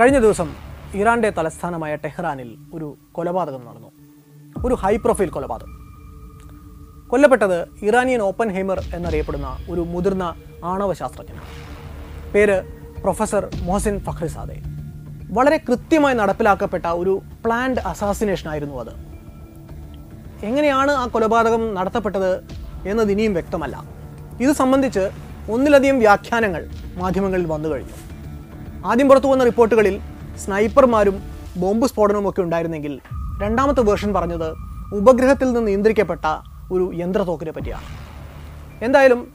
കഴിഞ്ഞ ദിവസം ഇറാന്റെ തലസ്ഥാനമായ ടെഹ്റാനിൽ ഒരു കൊലപാതകം നടന്നു. ഒരു ഹൈ പ്രൊഫൈൽ കൊലപാതകം. കൊല്ലപ്പെട്ടത് ഇറാനിയൻ ഓപ്പൻ ഹേമർ എന്നറിയപ്പെടുന്ന ഒരു മുതിർന്ന ആണവ ശാസ്ത്രജ്ഞനാണ്. പേര് പ്രൊഫസർ മൊഹസിൻ ഫഖ്രിസാദെ. വളരെ കൃത്യമായി നടപ്പിലാക്കപ്പെട്ട ഒരു പ്ലാൻഡ് അസാസിനേഷൻ ആയിരുന്നു അത്. എങ്ങനെയാണ് ആ കൊലപാതകം നടത്തപ്പെട്ടത് എന്നത് ഇനിയും വ്യക്തമല്ല. ഇത് സംബന്ധിച്ച് ഒന്നിലധികം വ്യാഖ്യാനങ്ങൾ മാധ്യമങ്ങളിൽ വന്നു കഴിഞ്ഞു ആദ്യം പുറത്തു വന്ന റിപ്പോർട്ടുകളിൽ സ്നൈപ്പർമാരും ബോംബ് സ്ഫോടനവും ഒക്കെ ഉണ്ടായിരുന്നെങ്കിൽ രണ്ടാമത്തെ വേർഷൻ പറഞ്ഞത് ഉപഗ്രഹത്തിൽ നിന്ന് നിയന്ത്രിക്കപ്പെട്ട ഒരു യന്ത്രത്തോക്കിനെ പറ്റിയാണ്. എന്തായാലും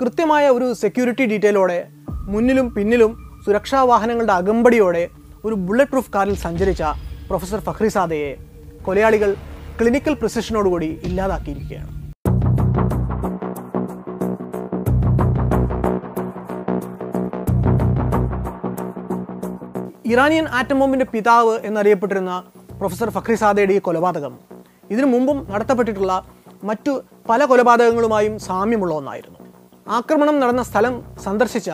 കൃത്യമായ ഒരു സെക്യൂരിറ്റി ഡീറ്റെയിലോടെ മുന്നിലും പിന്നിലും സുരക്ഷാ വാഹനങ്ങളുടെ അകമ്പടിയോടെ ഒരു ബുള്ളറ്റ് പ്രൂഫ് കാറിൽ സഞ്ചരിച്ച പ്രൊഫസർ ഫഖ്രിസാദയെ കൊലയാളികൾ ക്ലിനിക്കൽ പ്രിസിഷനോടുകൂടി ഇല്ലാതാക്കിയിരിക്കുകയാണ്. ഇറാനിയൻ ആറ്റം ബോംബിന്റെ പിതാവ് എന്നറിയപ്പെട്ടിരുന്ന പ്രൊഫസർ ഫഖ്രിസാദയുടെ ഈ കൊലപാതകം. ഇതിനു മുമ്പും നടത്തപ്പെട്ടിട്ടുള്ള മറ്റു പല കൊലപാതകങ്ങളുമായും സാമ്യമുള്ള ഒന്നായിരുന്നു. ആക്രമണം നടന്ന സ്ഥലം സന്ദർശിച്ച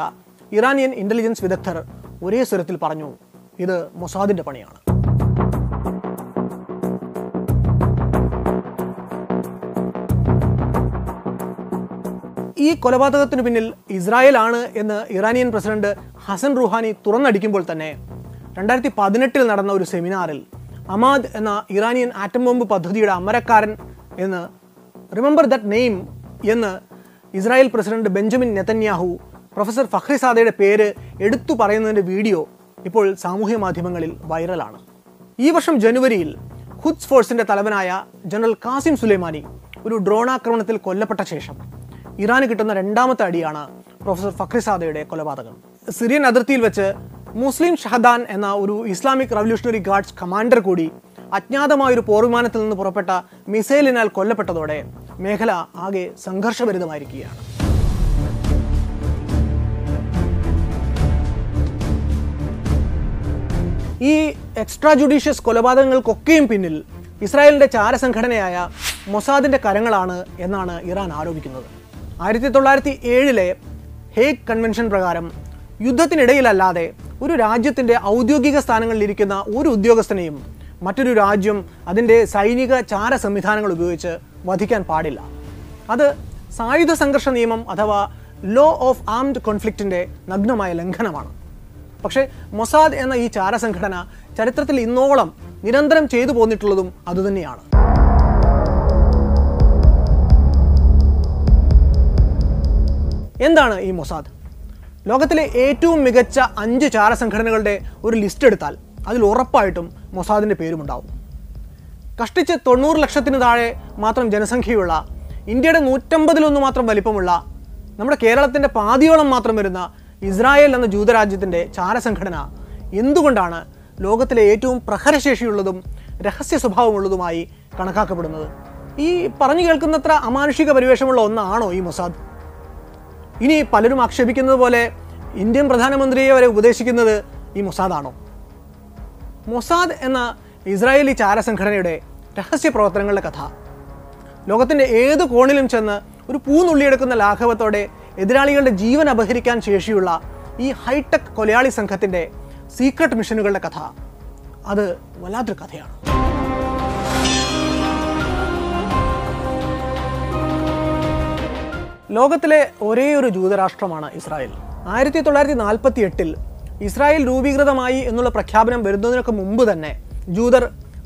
ഇറാനിയൻ ഇന്റലിജൻസ് വിദഗ്ധർ ഒരേ സ്വരത്തിൽ പറഞ്ഞു ഇത് മൊസാദിന്റെ പണിയാണ്. ഈ കൊലപാതകത്തിന് പിന്നിൽ ഇസ്രായേൽ ആണ് എന്ന് ഇറാനിയൻ പ്രസിഡന്റ് ഹസൻ റുഹാനി തുറന്നടിക്കുമ്പോൾ തന്നെ രണ്ടായിരത്തി പതിനെട്ടിൽ നടന്ന ഒരു സെമിനാറിൽ അമാദ് എന്ന ഇറാനിയൻ ആറ്റം ബോംബ് പദ്ധതിയുടെ അമരക്കാരൻ എന്ന് റിമെമ്പർ ദറ്റ് നെയിം എന്ന് Israel president Benjamin Netanyahu professor ഫഖ്രിസാദയുടെ പേര് എടുത്തു പറയുന്നതിന്റെ വീഡിയോ ഇപ്പോൾ സാമൂഹ്യ മാധ്യമങ്ങളിൽ വൈറലാണ്. ഈ വർഷം ജനുവരിയിൽ ഹുദ്സ് ഫോഴ്സിന്റെ തലവനായ ജനറൽ കാസിം സുലൈമാനി ഒരു ഡ്രോൺ ആക്രമണത്തിൽ കൊല്ലപ്പെട്ട ശേഷം ഇറാന് കിട്ടുന്ന രണ്ടാമത്തെ അടിയാണ് പ്രൊഫസർ ഫഖ്രിസാദയുടെ കൊലപാതകം. സിറിയൻ അതിർത്തിയിൽ വെച്ച് മുസ്ലിം ഷഹദാൻ എന്ന ഒരു ഇസ്ലാമിക് റവല്യൂഷണറി ഗാർഡ്സ് കമാൻഡർ കൂടി അജ്ഞാതമായ ഒരു പോർവിമാനത്തിൽ നിന്ന് പുറപ്പെട്ട മിസൈലിനാൽ കൊല്ലപ്പെട്ടതോടെ മേഖല ആകെ സംഘർഷഭരിതമായിരിക്കുകയാണ്. ഈ എക്സ്ട്രാ ജുഡീഷ്യസ് കൊലപാതകങ്ങൾക്കൊക്കെയും പിന്നിൽ ഇസ്രായേലിന്റെ ചാരസംഘടനയായ മൊസാദിന്റെ കരങ്ങളാണ് എന്നാണ് ഇറാൻ ആരോപിക്കുന്നത്. ആയിരത്തി തൊള്ളായിരത്തി ഏഴിലെ ഹേഗ് കൺവെൻഷൻ പ്രകാരം യുദ്ധത്തിനിടയിലല്ലാതെ ഒരു രാജ്യത്തിന്റെ ഔദ്യോഗിക സ്ഥാനങ്ങളിലിരിക്കുന്ന ഒരു ഉദ്യോഗസ്ഥനെയും മറ്റൊരു രാജ്യം അതിന്റെ സൈനിക ചാര സംവിധാനങ്ങൾ ഉപയോഗിച്ച് വധിക്കാൻ പാടില്ല. അത് സായുധ സംഘർഷ നിയമം അഥവാ ലോ ഓഫ് ആംഡ് കോൺഫ്ലിക്റ്റിന്റെ നഗ്നമായ ലംഘനമാണ്. പക്ഷേ മൊസാദ് എന്ന ഈ ചാര സംഘടന ചരിത്രത്തിൽ ഇന്നോളം നിരന്തരം ചെയ്തു പോന്നിട്ടുള്ളതും അതുതന്നെയാണ്. എന്താണ് ഈ മൊസാദ്? ലോകത്തിലെ ഏറ്റവും മികച്ച അഞ്ച് ചാരസംഘടനകളുടെ ഒരു ലിസ്റ്റ് എടുത്താൽ അതിൽ ഉറപ്പായിട്ടും മൊസാദിന്റെ പേരുമുണ്ടാവും കഷ്ടിച്ച് തൊണ്ണൂറ് ലക്ഷത്തിന് താഴെ മാത്രം ജനസംഖ്യയുള്ള ഇന്ത്യയുടെ നൂറ്റമ്പതിലൊന്ന് മാത്രം വലിപ്പമുള്ള നമ്മുടെ കേരളത്തിന്റെ പാതിയോളം മാത്രം വരുന്ന ഇസ്രായേൽ എന്ന ജൂതരാജ്യത്തിന്റെ ചാരസംഘടന എന്തുകൊണ്ടാണ് ലോകത്തിലെ ഏറ്റവും പ്രഹരശേഷിയുള്ളതും രഹസ്യ സ്വഭാവമുള്ളതുമായി കണക്കാക്കപ്പെടുന്നത്? ഈ പറഞ്ഞു കേൾക്കുന്നത്ര അമാനുഷിക പരിവേഷമുള്ള ഒന്നാണോ ഈ മൊസാദ്? ഇനി പലരും ആക്ഷേപിക്കുന്നത് പോലെ ഇന്ത്യൻ പ്രധാനമന്ത്രിയെ വരെ ഉപദേശിക്കുന്നത് ഈ മൊസാദാണോ? മൊസാദ് എന്ന ഇസ്രായേലി ചാരസംഘടനയുടെ രഹസ്യ പ്രവർത്തനങ്ങളുടെ കഥ. ലോകത്തിന്റെ ഏത് കോണിലും ചെന്ന് ഒരു പൂന്നുള്ളിയെടുക്കുന്ന ലാഘവത്തോടെ എതിരാളികളുടെ ജീവൻ അപഹരിക്കാൻ ശേഷിയുള്ള ഈ ഹൈടെക് കൊലയാളി സംഘത്തിന്റെ സീക്രട്ട് മിഷനുകളുടെ കഥ. അത് വല്ലാത്തൊരു കഥയാണ്. ലോകത്തിലെ ഒരേ ഒരു ജൂതരാഷ്ട്രമാണ് ഇസ്രായേൽ. ആയിരത്തി തൊള്ളായിരത്തി നാൽപ്പത്തി എട്ടിൽ ഇസ്രായേൽ രൂപീകൃതമായി എന്നുള്ള പ്രഖ്യാപനം വരുന്നതിനൊക്കെ മുമ്പ് തന്നെ ജൂതർ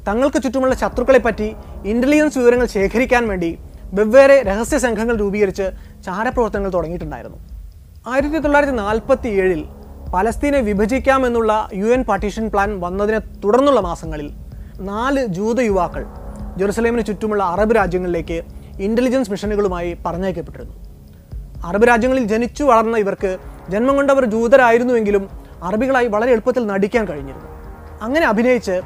തങ്ങൾക്ക് ചുറ്റുമുള്ള ശത്രുക്കളെ പറ്റി ഇന്റലിജൻസ് വിവരങ്ങൾ ശേഖരിക്കാൻ വേണ്ടി വെവ്വേറെ രഹസ്യ സംഘങ്ങൾ രൂപീകരിച്ച് ചാരപ്രവർത്തനങ്ങൾ തുടങ്ങിയിട്ടുണ്ടായിരുന്നു. ആയിരത്തി തൊള്ളായിരത്തി നാൽപ്പത്തി ഏഴിൽ പലസ്തീനെ വിഭജിക്കാമെന്നുള്ള യു എൻ പാർട്ടീഷൻ പ്ലാൻ വന്നതിനെ തുടർന്നുള്ള മാസങ്ങളിൽ നാല് ജൂത യുവാക്കൾ ജെറുസലേമിന് ചുറ്റുമുള്ള അറബ് രാജ്യങ്ങളിലേക്ക് ഇന്റലിജൻസ് മിഷനുകളുമായി പറഞ്ഞയക്കപ്പെട്ടിരുന്നു. അറബ് രാജ്യങ്ങളിൽ ജനിച്ചു വളർന്ന ഇവർക്ക് ജന്മം കൊണ്ടവർ ജൂതരായിരുന്നുവെങ്കിലും അറബികളായി വളരെ എളുപ്പത്തിൽ നടിക്കാൻ കഴിഞ്ഞിരുന്നു. അങ്ങനെ അഭിനയിച്ച്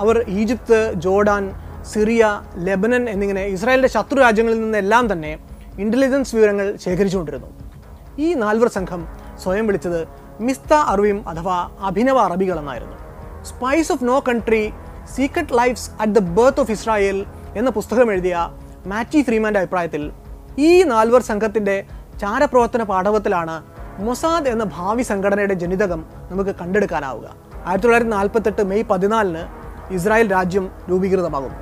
അവർ ഈജിപ്ത് ജോർഡാൻ സിറിയ ലെബനൻ എന്നിങ്ങനെ ഇസ്രായേലിന്റെ ശത്രു രാജ്യങ്ങളിൽ നിന്നെല്ലാം തന്നെ ഇന്റലിജൻസ് വിവരങ്ങൾ ശേഖരിച്ചുകൊണ്ടിരുന്നു. ഈ നാൽവർ സംഘം സ്വയം വിളിച്ചത് മിസ്ത അറിവിം അഥവാ അഭിനവ അറബികൾ എന്നായിരുന്നു spies of no country secret lives at the birth of Israel എന്ന പുസ്തകം എഴുതിയ മാറ്റി ഫ്രീമാന്റെ അഭിപ്രായത്തിൽ ഈ നാൽവർ സംഘത്തിന്റെ ചാരപ്രവർത്തന പാഠവത്തിലാണ് മൊസാദ് എന്ന ഭാവി സംഘടനയുടെ ജനിതകം നമുക്ക് കണ്ടെടുക്കാനാവുക. ആയിരത്തി തൊള്ളായിരത്തി നാൽപ്പത്തെട്ട് മെയ് പതിനാലിന് ഇസ്രായേൽ രാജ്യം രൂപീകൃതമാകും.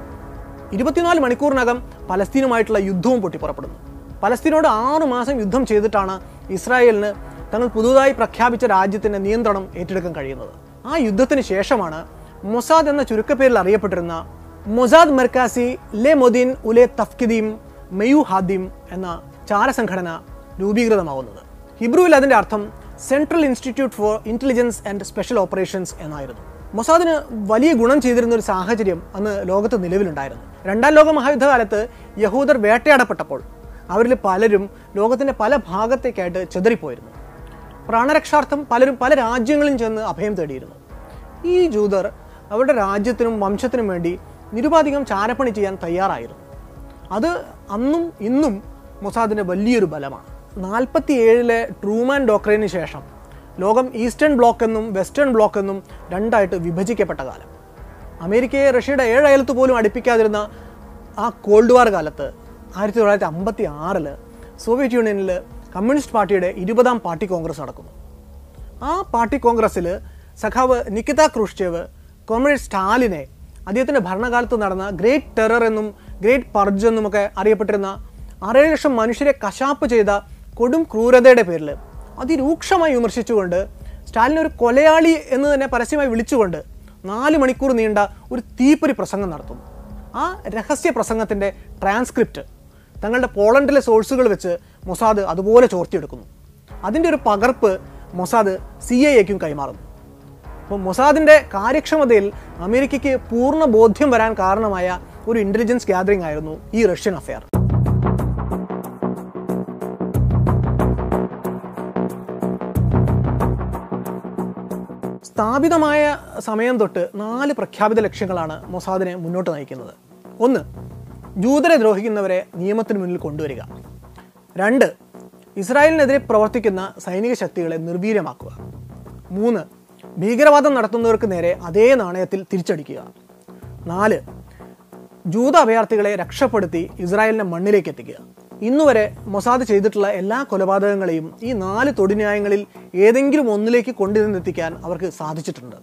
ഇരുപത്തിനാല് മണിക്കൂറിനകം പലസ്തീനുമായിട്ടുള്ള യുദ്ധവും പൊട്ടിപ്പുറപ്പെടുന്നു. പലസ്തീനോട് ആറു മാസം യുദ്ധം ചെയ്തിട്ടാണ് ഇസ്രായേലിന് തങ്ങൾ പുതുതായി പ്രഖ്യാപിച്ച രാജ്യത്തിന്റെ നിയന്ത്രണം ഏറ്റെടുക്കാൻ കഴിയുന്നത്. ആ യുദ്ധത്തിന് ശേഷമാണ് മൊസാദ് എന്ന ചുരുക്കപ്പേരിൽ അറിയപ്പെട്ടിരുന്ന മൊസാദ് മെർക്കാസി ലെ മൊദീൻ ഉലെ തഫ്കിദീം മെയു ഹാദിം എന്ന ചാരസംഘടന രൂപീകൃതമാവുന്നത്. ഹിബ്രുവിൽ അതിന്റെ അർത്ഥം central institute for intelligence and special operations എന്നായിരുന്നു. മൊസാദിന് വലിയ ഗുണം ചെയ്തിരുന്ന ഒരു സാഹചര്യം അന്ന് ലോകത്ത് നിലവിലുണ്ടായിരുന്നു. രണ്ടാം ലോക മഹായുദ്ധകാലത്ത് യഹൂദർ വേട്ടയാടപ്പെട്ടപ്പോൾ അവരിൽ പലരും ലോകത്തിന്റെ പല ഭാഗത്തേക്കായിട്ട് ചെതറിപ്പോയിരുന്നു. പ്രാണരക്ഷാർത്ഥം പലരും പല രാജ്യങ്ങളിലും ചെന്ന് അഭയം തേടിയിരുന്നു. ഈ ജൂതർ അവരുടെ രാജ്യത്തിനും വംശത്തിനും വേണ്ടി നിരുപാധികം ചാരപ്പണി ചെയ്യാൻ തയ്യാറായിരുന്നു. അത് അന്നും ഇന്നും മൊസാദിന്റെ വലിയൊരു ബലമാണ്. നാൽപ്പത്തി ഏഴിലെ ട്രൂമാൻ ഡോക്ടറിന് ശേഷം ലോകം ഈസ്റ്റേൺ ബ്ലോക്ക് എന്നും വെസ്റ്റേൺ ബ്ലോക്ക് എന്നും രണ്ടായിട്ട് വിഭജിക്കപ്പെട്ട കാലം അമേരിക്കയെ റഷ്യയുടെ ഏഴയലത്ത് പോലും അടുപ്പിക്കാതിരുന്ന ആ കോൾഡ് വാർ കാലത്ത് ആയിരത്തി തൊള്ളായിരത്തി അമ്പത്തി ആറിൽ സോവിയറ്റ് യൂണിയനിൽ കമ്മ്യൂണിസ്റ്റ് പാർട്ടിയുടെ ഇരുപതാം പാർട്ടി കോൺഗ്രസ് നടക്കുന്നു. ആ പാർട്ടി കോൺഗ്രസ്സിൽ സഖാവ് നിക്കിത ക്രൂഷ്ചേവ് കോമ്രേഡ് സ്റ്റാലിനെ അദ്ദേഹത്തിന്റെ ഭരണകാലത്ത് നടന്ന ഗ്രേറ്റ് ടെറർ എന്നും ഗ്രേറ്റ് പർജ് എന്നുമൊക്കെ അറിയപ്പെട്ടിരുന്ന അറേഴ് ലക്ഷം മനുഷ്യരെ കശാപ്പ് ചെയ്ത കൊടും ക്രൂരതയുടെ പേരിൽ അതിരൂക്ഷമായി വിമർശിച്ചുകൊണ്ട് സ്റ്റാലിൻ ഒരു കൊലയാളി എന്ന് തന്നെ പരസ്യമായി വിളിച്ചുകൊണ്ട് നാല് മണിക്കൂർ നീണ്ട ഒരു തീപ്പൊരി പ്രസംഗം നടത്തുന്നു ആ രഹസ്യ പ്രസംഗത്തിന്റെ ട്രാൻസ്ക്രിപ്റ്റ് തങ്ങളുടെ പോളണ്ടിലെ സോഴ്സുകൾ വെച്ച് മൊസാദ് അതുപോലെ ചോർത്തിയെടുക്കുന്നു. അതിന്റെ ഒരു പകർപ്പ് മൊസാദ് സി ഐ എക്കും കൈമാറുന്നു. അപ്പോൾ മൊസാദിന്റെ കാര്യക്ഷമതയിൽ അമേരിക്കയ്ക്ക് പൂർണ ബോധ്യം വരാൻ കാരണമായ ഒരു ഇന്റലിജൻസ് ഗ്യാതറിംഗ് ആയിരുന്നു ഈ റഷ്യൻ അഫെയർ സ്ഥാപിതമായ സമയം തൊട്ട് നാല് പ്രഖ്യാപിത ലക്ഷ്യങ്ങളാണ് മൊസാദിനെ മുന്നോട്ട് നയിക്കുന്നത്. ഒന്ന് ജൂതരെ ദ്രോഹിക്കുന്നവരെ നിയമത്തിന് മുന്നിൽ കൊണ്ടുവരിക. രണ്ട് ഇസ്രായേലിനെതിരെ പ്രവർത്തിക്കുന്ന സൈനിക ശക്തികളെ നിർവീര്യമാക്കുക. മൂന്ന് ഭീകരവാദം നടത്തുന്നവർക്ക് നേരെ അതേ നാണയത്തിൽ തിരിച്ചടിക്കുക. നാല് ജൂത അഭയാർത്ഥികളെ രക്ഷപ്പെടുത്തി ഇസ്രായേലിന്റെ മണ്ണിലേക്ക് എത്തിക്കുക. ഇന്നുവരെ മൊസാദ് ചെയ്തിട്ടുള്ള എല്ലാ കൊലപാതകങ്ങളെയും ഈ നാല് തൊടിന്യായങ്ങളിൽ ഏതെങ്കിലും ഒന്നിലേക്ക് കൊണ്ടുവന്നെത്തിക്കാൻ അവർക്ക് സാധിച്ചിട്ടുണ്ട്.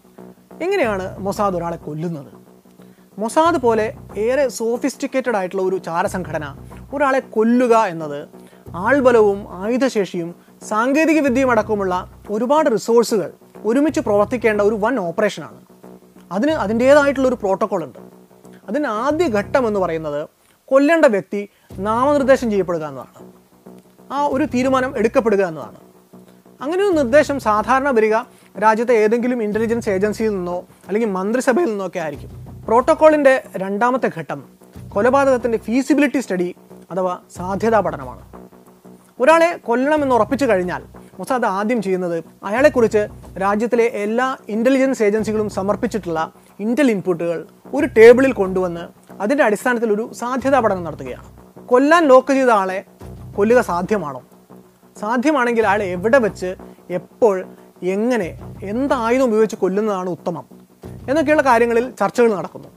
എങ്ങനെയാണ് മൊസാദ് ഒരാളെ കൊല്ലുന്നത്? മൊസാദ് പോലെ ഏറെ സോഫിസ്റ്റിക്കേറ്റഡ് ആയിട്ടുള്ള ഒരു ചാരസംഘടന ഒരാളെ കൊല്ലുക എന്നത് ആൾബലവും ആയുധശേഷിയും സാങ്കേതിക വിദ്യയും അടക്കമുള്ള ഒരുപാട് റിസോഴ്സുകൾ ഒരുമിച്ച് പ്രവർത്തിക്കേണ്ട ഒരു വൻ ഓപ്പറേഷനാണ്. അതിന് അതിന്റേതായിട്ടുള്ളൊരു പ്രോട്ടോക്കോൾ ഉണ്ട് അതിന് ആദ്യ ഘട്ടം എന്ന് പറയുന്നത് കൊല്ലേണ്ട വ്യക്തി നാമനിർദ്ദേശം ചെയ്യപ്പെടുക എന്നതാണ്. ആ ഒരു തീരുമാനം എടുക്കപ്പെടുക എന്നതാണ്. അങ്ങനെ ഒരു നിർദ്ദേശം സാധാരണ വരിക രാജ്യത്തെ ഏതെങ്കിലും ഇന്റലിജൻസ് ഏജൻസിയിൽ നിന്നോ അല്ലെങ്കിൽ മന്ത്രിസഭയിൽ നിന്നോ ഒക്കെ ആയിരിക്കും. പ്രോട്ടോക്കോളിന്റെ രണ്ടാമത്തെ ഘട്ടം കൊലപാതകത്തിന്റെ ഫീസിബിലിറ്റി സ്റ്റഡി അഥവാ സാധ്യതാ പഠനമാണ്. ഒരാളെ കൊല്ലണമെന്ന് ഉറപ്പിച്ചു കഴിഞ്ഞാൽ മൊസാദ് ആദ്യം ചെയ്യുന്നത് അയാളെക്കുറിച്ച് രാജ്യത്തിലെ എല്ലാ ഇന്റലിജൻസ് ഏജൻസികളും സമർപ്പിച്ചിട്ടുള്ള ഇന്റൽ ഇൻപുട്ടുകൾ ഒരു ടേബിളിൽ കൊണ്ടുവന്ന് അതിന്റെ അടിസ്ഥാനത്തിൽ ഒരു സാധ്യതാ പഠനം നടത്തുകയാണ്. കൊല്ലാൻ ലോക്ക് ചെയ്ത ആളെ കൊല്ലുക സാധ്യമാണോ? സാധ്യമാണെങ്കിൽ അയാൾ എവിടെ വെച്ച് എപ്പോൾ എങ്ങനെ എന്തായുധം ഉപയോഗിച്ച് കൊല്ലുന്നതാണ് ഉത്തമം എന്നൊക്കെയുള്ള കാര്യങ്ങളിൽ ചർച്ചകൾ നടക്കുന്നു.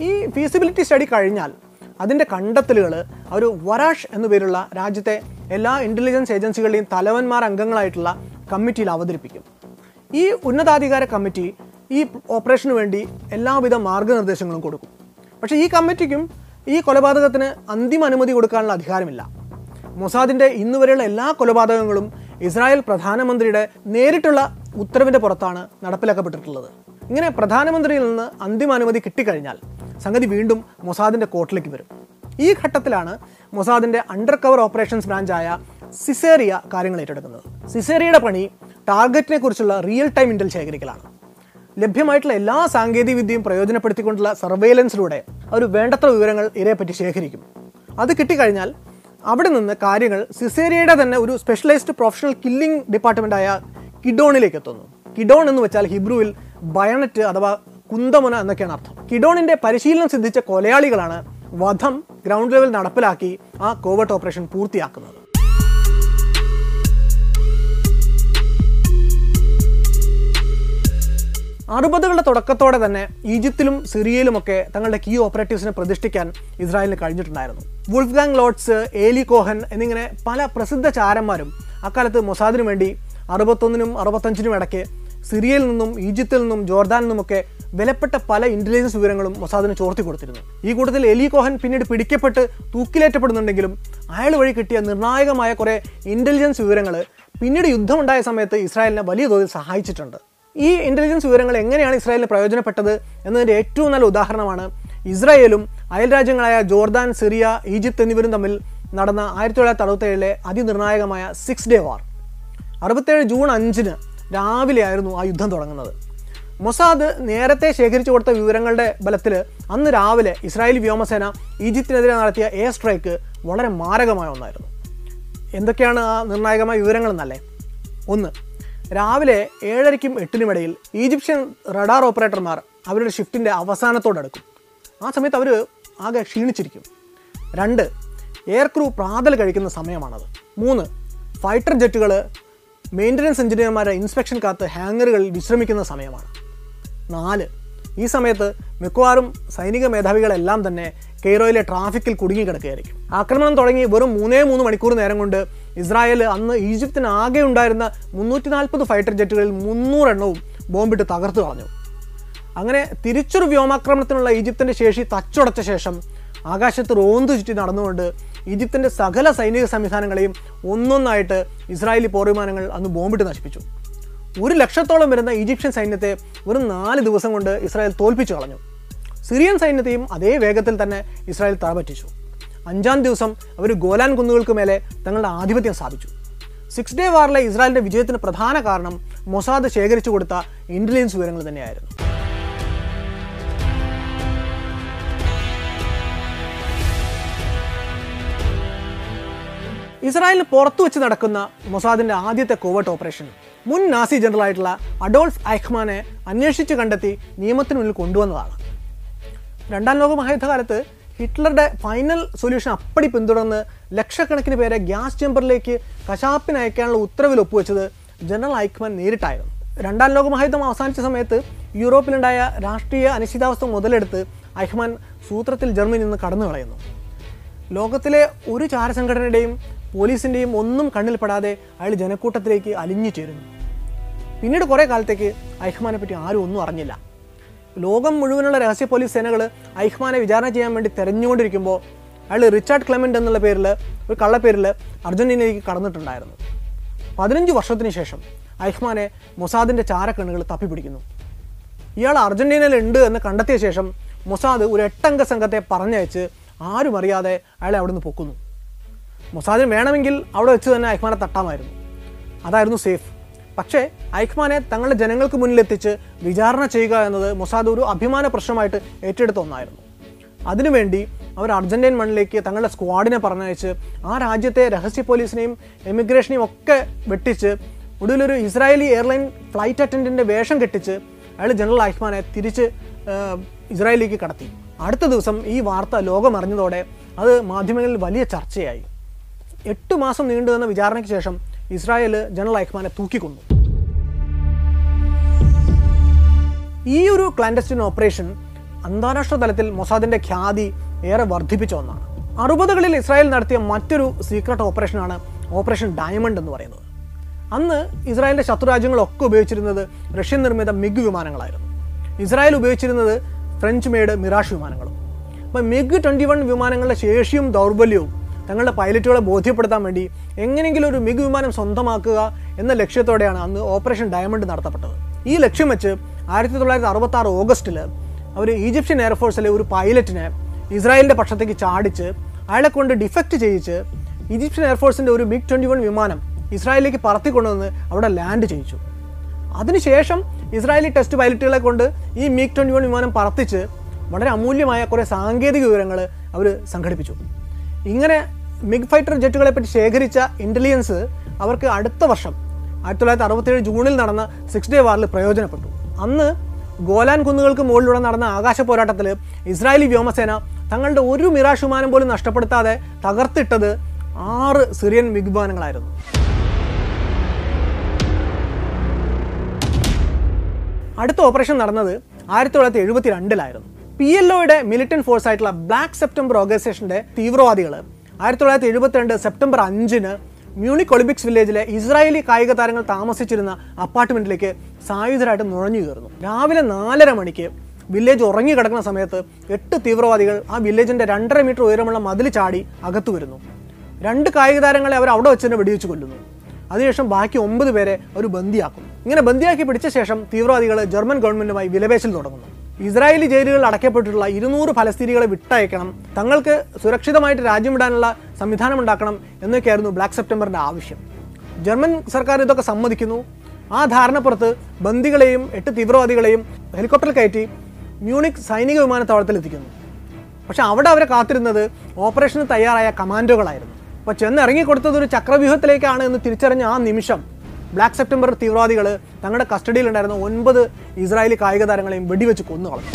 ഈ ഫീസിബിലിറ്റി സ്റ്റഡി കഴിഞ്ഞാൽ അതിന്റെ കണ്ടെത്തലുകൾ അവർ വരാഷ് എന്നു പേരുള്ള രാജ്യത്തെ എല്ലാ ഇന്റലിജൻസ് ഏജൻസികളുടെയും തലവന്മാർ അംഗങ്ങളായിട്ടുള്ള കമ്മിറ്റിയിൽ അവതരിപ്പിക്കും. ഈ ഉന്നതാധികാര കമ്മിറ്റി ഈ ഓപ്പറേഷന് വേണ്ടി എല്ലാവിധ മാർഗനിർദ്ദേശങ്ങളും കൊടുക്കും. പക്ഷേ ഈ കമ്മിറ്റിക്കും ഈ കൊലപാതകത്തിന് അന്തിമ അനുമതി കൊടുക്കാനുള്ള അധികാരമില്ല. മൊസാദിന്റെ ഇന്ന് വരെയുള്ള എല്ലാ കൊലപാതകങ്ങളും ഇസ്രായേൽ പ്രധാനമന്ത്രിയുടെ നേരിട്ടുള്ള ഉത്തരവിന്റെ പുറത്താണ് നടപ്പിലാക്കപ്പെട്ടിട്ടുള്ളത്. ഇങ്ങനെ പ്രധാനമന്ത്രിയിൽ നിന്ന് അന്തിമ അനുമതി കിട്ടിക്കഴിഞ്ഞാൽ സംഗതി വീണ്ടും മൊസാദിന്റെ കോർട്ടിലേക്ക് വരും. ഈ ഘട്ടത്തിലാണ് മൊസാദിന്റെ അണ്ടർ കവർ ഓപ്പറേഷൻസ് ബ്രാഞ്ചായ സിസേറിയ കാര്യങ്ങൾ ഏറ്റെടുക്കുന്നത്. സിസേറിയയുടെ പണി ടാർഗറ്റിനെ കുറിച്ചുള്ള റിയൽ ടൈം ഇന്റൽ ശേഖരിക്കലാണ്. ലഭ്യമായിട്ടുള്ള എല്ലാ സാങ്കേതിക വിദ്യയും പ്രയോജനപ്പെടുത്തിക്കൊണ്ടുള്ള സർവൈലൻസിലൂടെ അവർ വേണ്ടത്ര വിവരങ്ങൾ ഇരയെപ്പറ്റി ശേഖരിക്കും. അത് കിട്ടിക്കഴിഞ്ഞാൽ അവിടെ നിന്ന് കാര്യങ്ങൾ സിസേരിയയുടെ തന്നെ ഒരു സ്പെഷ്യലൈസ്ഡ് പ്രൊഫഷണൽ കില്ലിംഗ് ഡിപ്പാർട്ട്മെന്റായ കിഡോണിലേക്ക് എത്തുന്നു. കിഡോൺ എന്ന് വെച്ചാൽ ഹിബ്രുവിൽ ബയണറ്റ് അഥവാ കുന്തമുന എന്നൊക്കെയാണ് അർത്ഥം. കിഡോണിന്റെ പരിശീലനം സിദ്ധിച്ച കൊലയാളികളാണ് വധം ഗ്രൗണ്ട് ലെവൽ നടപ്പിലാക്കി ആ കോവർട്ട് ഓപ്പറേഷൻ പൂർത്തിയാക്കുന്നത്. അറുപതുകളുടെ തുടക്കത്തോടെ തന്നെ ഈജിപ്തിലും സിറിയയിലുമൊക്കെ തങ്ങളുടെ കീ ഓപ്പറേറ്റീവ്സിനെ പ്രതിഷ്ഠിക്കാൻ ഇസ്രായേലിന് കഴിഞ്ഞിട്ടുണ്ടായിരുന്നു. വുൾഫ്ഗാങ് ലോഡ്സ് ഏലി കോഹൻ എന്നിങ്ങനെ പല പ്രസിദ്ധ ചാരന്മാരും അക്കാലത്ത് മൊസാദിനു വേണ്ടി അറുപത്തൊന്നിനും അറുപത്തഞ്ചിനും ഇടയ്ക്ക് സിറിയയിൽ നിന്നും ഈജിപ്തിൽ നിന്നും ജോർദാനിൽ നിന്നുമൊക്കെ വിലപ്പെട്ട പല ഇന്റലിജൻസ് വിവരങ്ങളും മൊസാദിന് ചോർത്തി കൊടുത്തിരുന്നു. ഈ കൂട്ടത്തിൽ എലി കോഹൻ പിന്നീട് പിടിക്കപ്പെട്ട് തൂക്കിലേറ്റപ്പെടുന്നുണ്ടെങ്കിലും അയാൾ വഴി കിട്ടിയ നിർണായകമായ കുറേ ഇന്റലിജൻസ് വിവരങ്ങൾ പിന്നീട് യുദ്ധമുണ്ടായ സമയത്ത് ഇസ്രായേലിനെ വലിയ തോതിൽ സഹായിച്ചിട്ടുണ്ട്. ഈ ഇന്റലിജൻസ് വിവരങ്ങൾ എങ്ങനെയാണ് ഇസ്രായേലിന് പ്രയോജനപ്പെട്ടത് എന്നതിന്റെ ഏറ്റവും നല്ല ഉദാഹരണമാണ് ഇസ്രായേലും അയൽരാജ്യങ്ങളായ ജോർദാൻ സിറിയ ഈജിപ്ത് എന്നിവരും തമ്മിൽ നടന്ന ആയിരത്തി തൊള്ളായിരത്തി അറുപത്തേഴിലെ അതിനിർണായകമായ സിക്സ് ഡേ വാർ അറുപത്തേഴ് ജൂൺ അഞ്ചിന് രാവിലെ ആയിരുന്നു ആ യുദ്ധം തുടങ്ങുന്നത്. മൊസാദ് നേരത്തെ ശേഖരിച്ചു കൊടുത്ത വിവരങ്ങളുടെ ബലത്തിൽ അന്ന് രാവിലെ ഇസ്രായേലി വ്യോമസേന ഈജിപ്തിനെതിരെ നടത്തിയ എയർ സ്ട്രൈക്ക് വളരെ മാരകമായ ഒന്നായിരുന്നു. എന്തൊക്കെയാണ് ആ നിർണായകമായ വിവരങ്ങൾ എന്നല്ലേ? ഒന്ന് രാവിലെ ഏഴരയ്ക്കും എട്ടിനും ഇടയിൽ ഈജിപ്ഷ്യൻ റഡാർ ഓപ്പറേറ്റർമാർ അവരുടെ ഷിഫ്റ്റിന്റെ അവസാനത്തോടടുക്കും. ആ സമയത്ത് അവർ ആകെ ക്ഷീണിച്ചിരിക്കും. രണ്ട് എയർ ക്രൂ പ്രാതൽ കഴിക്കുന്ന സമയമാണത്. മൂന്ന് ഫൈറ്റർ ജെറ്റുകൾ മെയിന്റനൻസ് എഞ്ചിനീയർമാരെ ഇൻസ്പെക്ഷൻ കാത്ത് ഹാങ്ങറുകളിൽ വിശ്രമിക്കുന്ന സമയമാണ്. നാല് ഈ സമയത്ത് മിക്കവാറും സൈനിക മേധാവികളെല്ലാം തന്നെ കെയ്റോയിലെ ട്രാഫിക്കിൽ കുടുങ്ങിക്കിടക്കുകയായിരിക്കും ആക്രമണം തുടങ്ങി വെറും മൂന്നേ മൂന്ന് മണിക്കൂർ നേരം കൊണ്ട് ഇസ്രായേൽ അന്ന് ഈജിപ്തിന് ആകെ ഉണ്ടായിരുന്ന മുന്നൂറ്റി നാൽപ്പത് ഫൈറ്റർ ജെറ്റുകളിൽ മുന്നൂറെണ്ണവും ബോംബിട്ട് തകർത്തു കളഞ്ഞു. അങ്ങനെ തിരിച്ചൊരു വ്യോമാക്രമണത്തിനുള്ള ഈജിപ്തിന്റെ ശേഷി തച്ചുടച്ച ശേഷം ആകാശത്ത് റോന്തു ചുറ്റി നടന്നുകൊണ്ട് ഈജിപ്തിന്റെ സകല സൈനിക സംവിധാനങ്ങളെയും ഒന്നൊന്നായിട്ട് ഇസ്രായേലി പോർവിമാനങ്ങൾ അന്ന് ബോംബിട്ട് നശിപ്പിച്ചു. ഒരു ലക്ഷത്തോളം വരുന്ന ഈജിപ്ഷ്യൻ സൈന്യത്തെ വെറും നാല് ദിവസം കൊണ്ട് ഇസ്രായേൽ തോൽപ്പിച്ചു കളഞ്ഞു. സിറിയൻ സൈന്യത്തെയും അതേ വേഗത്തിൽ തന്നെ ഇസ്രായേൽ തറപറ്റിച്ചു. അഞ്ചാം ദിവസം അവർ ഗോലാൻ കുന്നുകൾക്ക് മേലെ തങ്ങളുടെ ആധിപത്യം സ്ഥാപിച്ചു. സിക്സ് ഡേ വാറിലെ ഇസ്രായേലിന്റെ വിജയത്തിന് പ്രധാന കാരണം മൊസാദ് ശേഖരിച്ചു കൊടുത്ത ഇന്റലിജൻസ് വിവരങ്ങൾ തന്നെയായിരുന്നു. ഇസ്രായേലിന് പുറത്തു വെച്ച് നടക്കുന്ന മൊസാദിന്റെ ആദ്യത്തെ കോവേർട്ട് ഓപ്പറേഷൻ മുൻ നാസി ജനറൽ ആയിട്ടുള്ള അഡോൾഫ് ഐഹ്മാനെ അന്വേഷിച്ച് കണ്ടെത്തി നിയമത്തിന് മുന്നിൽ കൊണ്ടുവന്നതാണ്. രണ്ടാം ലോക മഹായുദ്ധകാലത്ത് ഹിറ്റ്ലറുടെ ഫൈനൽ സൊല്യൂഷൻ അപ്പടി പിന്തുടർന്ന് ലക്ഷക്കണക്കിന് പേരെ ഗ്യാസ് ചേമ്പറിലേക്ക് കശാപ്പിന് അയക്കാനുള്ള ഉത്തരവിൽ ഒപ്പുവെച്ചത് ജനറൽ ഐക്മാൻ നേരിട്ടായിരുന്നു. രണ്ടാം ലോക മഹായുദ്ധം അവസാനിച്ച സമയത്ത് യൂറോപ്പിലുണ്ടായ രാഷ്ട്രീയ അനിശ്ചിതാവസ്ഥ മുതലെടുത്ത് ഐഹ്മാൻ സൂത്രത്തിൽ ജർമ്മനി നിന്ന് കടന്നു കളയുന്നു. ലോകത്തിലെ ഒരു ചാരസംഘടനയുടെയും പോലീസിന്റെയും ഒന്നും കണ്ണിൽപ്പെടാതെ അയാൾ ജനക്കൂട്ടത്തിലേക്ക് അലിഞ്ഞു ചേരുന്നു. പിന്നീട് കുറേ കാലത്തേക്ക് ഐഹ്മാനെ പറ്റി ആരും ഒന്നും അറിഞ്ഞില്ല. ലോകം മുഴുവനുള്ള രഹസ്യ പോലീസ് സേനകൾ ഐഹ്മാനെ വിചാരണ ചെയ്യാൻ വേണ്ടി തെരഞ്ഞുകൊണ്ടിരിക്കുമ്പോൾ അയാൾ റിച്ചാർഡ് ക്ലെമന്റ് എന്നുള്ള പേരിൽ ഒരു കള്ളപ്പേരിൽ അർജന്റീനയിലേക്ക് കടന്നിട്ടുണ്ടായിരുന്നു. പതിനഞ്ച് വർഷത്തിന് ശേഷം ഐഹ്മാനെ മൊസാദിന്റെ ചാരക്കണ്ണുകൾ തപ്പിപ്പിടിക്കുന്നു. ഇയാൾ അർജന്റീനയിലുണ്ട് എന്ന് കണ്ടെത്തിയ ശേഷം മൊസാദ് ഒരു എട്ടംഗ സംഘത്തെ പറഞ്ഞയച്ച് ആരും അറിയാതെ അയാളെ അവിടെ നിന്ന് പൊക്കുന്നു. മൊസാദിന് വേണമെങ്കിൽ അവിടെ വെച്ച് തന്നെ ഐഹ്മാനെ തട്ടാമായിരുന്നു. അതായിരുന്നു സേഫ്. പക്ഷേ ഐഖ്മാനെ തങ്ങളുടെ ജനങ്ങൾക്ക് മുന്നിലെത്തിച്ച് വിചാരണ ചെയ്യുക എന്നത് മൊസാദ് ഒരു അഭിമാന പ്രശ്നമായിട്ട് ഏറ്റെടുത്ത ഒന്നായിരുന്നു. അതിനുവേണ്ടി അവർ അർജന്റീൻ മണ്ണിലേക്ക് തങ്ങളുടെ സ്ക്വാഡിനെ പറഞ്ഞയച്ച് ആ രാജ്യത്തെ രഹസ്യ പോലീസിനെയും എമിഗ്രേഷനെയും ഒക്കെ വെട്ടിച്ച് ഒടുവിലൊരു ഇസ്രായേലി എയർലൈൻ ഫ്ലൈറ്റ് അറ്റൻഡന്റിന്റെ വേഷം കെട്ടിച്ച് അയാൾ ജനറൽ ഐഹ്മാനെ തിരിച്ച് ഇസ്രായേലിലേക്ക് കടത്തി. അടുത്ത ദിവസം ഈ വാർത്ത ലോകമറിഞ്ഞതോടെ അത് മാധ്യമങ്ങളിൽ വലിയ ചർച്ചയായി. എട്ട് മാസം നീണ്ടുവന്ന വിചാരണയ്ക്ക് ശേഷം ഇസ്രായേൽ ജനറൽ ഐഖ്മാനെ തൂക്കിക്കൊന്നു. ഈ ഒരു ക്ലാൻഡസ്റ്റിൻ ഓപ്പറേഷൻ അന്താരാഷ്ട്ര തലത്തിൽ മൊസാദിന്റെ ഖ്യാതി ഏറെ വർദ്ധിപ്പിച്ച ഒന്നാണ്. അറുപതുകളിൽ ഇസ്രായേൽ നടത്തിയ മറ്റൊരു സീക്രട്ട് ഓപ്പറേഷനാണ് ഓപ്പറേഷൻ ഡയമണ്ട് എന്ന് പറയുന്നത്. അന്ന് ഇസ്രായേലിന്റെ ശത്രുരാജ്യങ്ങളൊക്കെ ഉപയോഗിച്ചിരുന്നത് റഷ്യൻ നിർമ്മിത മിഗ് വിമാനങ്ങളായിരുന്നു. ഇസ്രായേൽ ഉപയോഗിച്ചിരുന്നത് ഫ്രഞ്ച് മെയ്ഡ് മിറാഷ് വിമാനങ്ങളും. അപ്പം മിഗ് ട്വന്റി വൺ വിമാനങ്ങളുടെ ശേഷിയും ദൗർബല്യവും തങ്ങളുടെ പൈലറ്റുകളെ ബോധ്യപ്പെടുത്താൻ വേണ്ടി എങ്ങനെയെങ്കിലും ഒരു മിഗ് വിമാനം സ്വന്തമാക്കുക എന്ന ലക്ഷ്യത്തോടെയാണ് അന്ന് ഓപ്പറേഷൻ ഡയമണ്ട് നടത്തപ്പെട്ടത്. ഈ ലക്ഷ്യം വെച്ച് ആയിരത്തി തൊള്ളായിരത്തി അറുപത്തി ആറ് ഓഗസ്റ്റിൽ അവർ ഈജിപ്ഷ്യൻ എയർഫോഴ്സിലെ ഒരു പൈലറ്റിനെ ഇസ്രായേലിന്റെ പക്ഷത്തേക്ക് ചാടിച്ച് അയാളെ കൊണ്ട് ഡിഫക്റ്റ് ചെയ്യിച്ച് ഈജിപ്ഷ്യൻ എയർഫോഴ്സിന്റെ ഒരു മിഗ് ട്വന്റി വൺ വിമാനം ഇസ്രായേലിലേക്ക് പറത്തിക്കൊണ്ടുവന്ന് അവിടെ ലാൻഡ് ചെയ്യിച്ചു. അതിനുശേഷം ഇസ്രായേലി ടെസ്റ്റ് പൈലറ്റുകളെ കൊണ്ട് ഈ മിഗ് ട്വന്റി വൺ വിമാനം പറത്തിച്ച് വളരെ അമൂല്യമായ കുറേ സാങ്കേതിക വിവരങ്ങൾ അവർ സംഘടിപ്പിച്ചു. ഇങ്ങനെ മിഗ് ഫൈറ്റർ ജെറ്റുകളെ പറ്റി ശേഖരിച്ച ഇന്റലിജൻസ് അവർക്ക് അടുത്ത വർഷം ആയിരത്തി തൊള്ളായിരത്തി അറുപത്തേഴ് ജൂണിൽ നടന്ന സിക്സ് ഡേ വാറിൽ പ്രയോജനപ്പെട്ടു. അന്ന് ഗോലാൻ കുന്നുകൾക്ക് മുകളിലൂടെ നടന്ന ആകാശ പോരാട്ടത്തിൽ ഇസ്രായേലി വ്യോമസേന തങ്ങളുടെ ഒരു മിറാഷ് വിമാനം പോലും നഷ്ടപ്പെടുത്താതെ തകർത്തിട്ടത് ആറ് സിറിയൻ മിഗ് വിമാനങ്ങളായിരുന്നു. അടുത്ത ഓപ്പറേഷൻ നടന്നത് ആയിരത്തി തൊള്ളായിരത്തി എഴുപത്തി രണ്ടിലായിരുന്നു പി എൽ ഒയുടെ മിലിറ്റന്റ് ഫോഴ്സ് ആയിട്ടുള്ള ബ്ലാക്ക് സെപ്റ്റംബർ ഓർഗനൈസേഷന്റെ തീവ്രവാദികൾ ആയിരത്തി തൊള്ളായിരത്തി എഴുപത്തിരണ്ട് സെപ്റ്റംബർ അഞ്ചിന് മ്യൂണിക് ഒളിമ്പിക്സ് വില്ലേജിലെ ഇസ്രായേലി കായിക താരങ്ങൾ താമസിച്ചിരുന്ന അപ്പാർട്ട്മെന്റിലേക്ക് സായുധരായിട്ട് നുഴഞ്ഞു കയറുന്നു. രാവിലെ നാലര മണിക്ക് വില്ലേജ് ഉറങ്ങി കിടക്കുന്ന സമയത്ത് എട്ട് തീവ്രവാദികൾ ആ വില്ലേജിന്റെ രണ്ടര മീറ്റർ ഉയരമുള്ള മതിൽ ചാടി അകത്തു വരുന്നു. രണ്ട് കായിക താരങ്ങളെ അവർ അവിടെ വെച്ച് തന്നെ വെടിവെച്ച് കൊല്ലുന്നു. അതിനുശേഷം ബാക്കി ഒമ്പത് പേരെ അവർ ബന്ദിയാക്കും ഇങ്ങനെ ബന്ദിയാക്കി പിടിച്ച ശേഷം തീവ്രവാദികൾ ജർമ്മൻ ഗവൺമെന്റുമായി വിലപേശൽ തുടങ്ങുന്നു. ഇസ്രായേലി ജയിലുകളിൽ അടയ്ക്കപ്പെട്ടിട്ടുള്ള ഇരുന്നൂറ് ഫലസ്തീനികളെ വിട്ടയക്കണം. തങ്ങൾക്ക് സുരക്ഷിതമായിട്ട് രാജ്യം വിടാനുള്ള സംവിധാനം ഉണ്ടാക്കണം എന്നൊക്കെയായിരുന്നു ബ്ലാക്ക് സെപ്റ്റംബറിന്റെ ആവശ്യം. ജർമ്മൻ സർക്കാർ ഇതൊക്കെ സമ്മതിക്കുന്നു. ആ ധാരണപ്പുറത്ത് ബന്ദികളെയും എട്ട് തീവ്രവാദികളെയും ഹെലികോപ്റ്റർ കയറ്റി മ്യൂണിക് സൈനിക വിമാനത്താവളത്തിൽ എത്തിക്കുന്നു. പക്ഷെ അവിടെ അവരെ കാത്തിരുന്നത് ഓപ്പറേഷന് തയ്യാറായ കമാൻഡോകളായിരുന്നു. അപ്പോൾ ചെന്ന് ഇറങ്ങിക്കൊടുത്തത് ഒരു ചക്രവ്യൂഹത്തിലേക്കാണ് എന്ന് തിരിച്ചറിഞ്ഞ ആ നിമിഷം ബ്ലാക്ക് സെപ്റ്റംബർ തീവ്രവാദികൾ തങ്ങളുടെ കസ്റ്റഡിയിലുണ്ടായിരുന്ന ഒൻപത് ഇസ്രായേലി കായിക താരങ്ങളെയും വെടിവെച്ച് കൊന്നു കളഞ്ഞു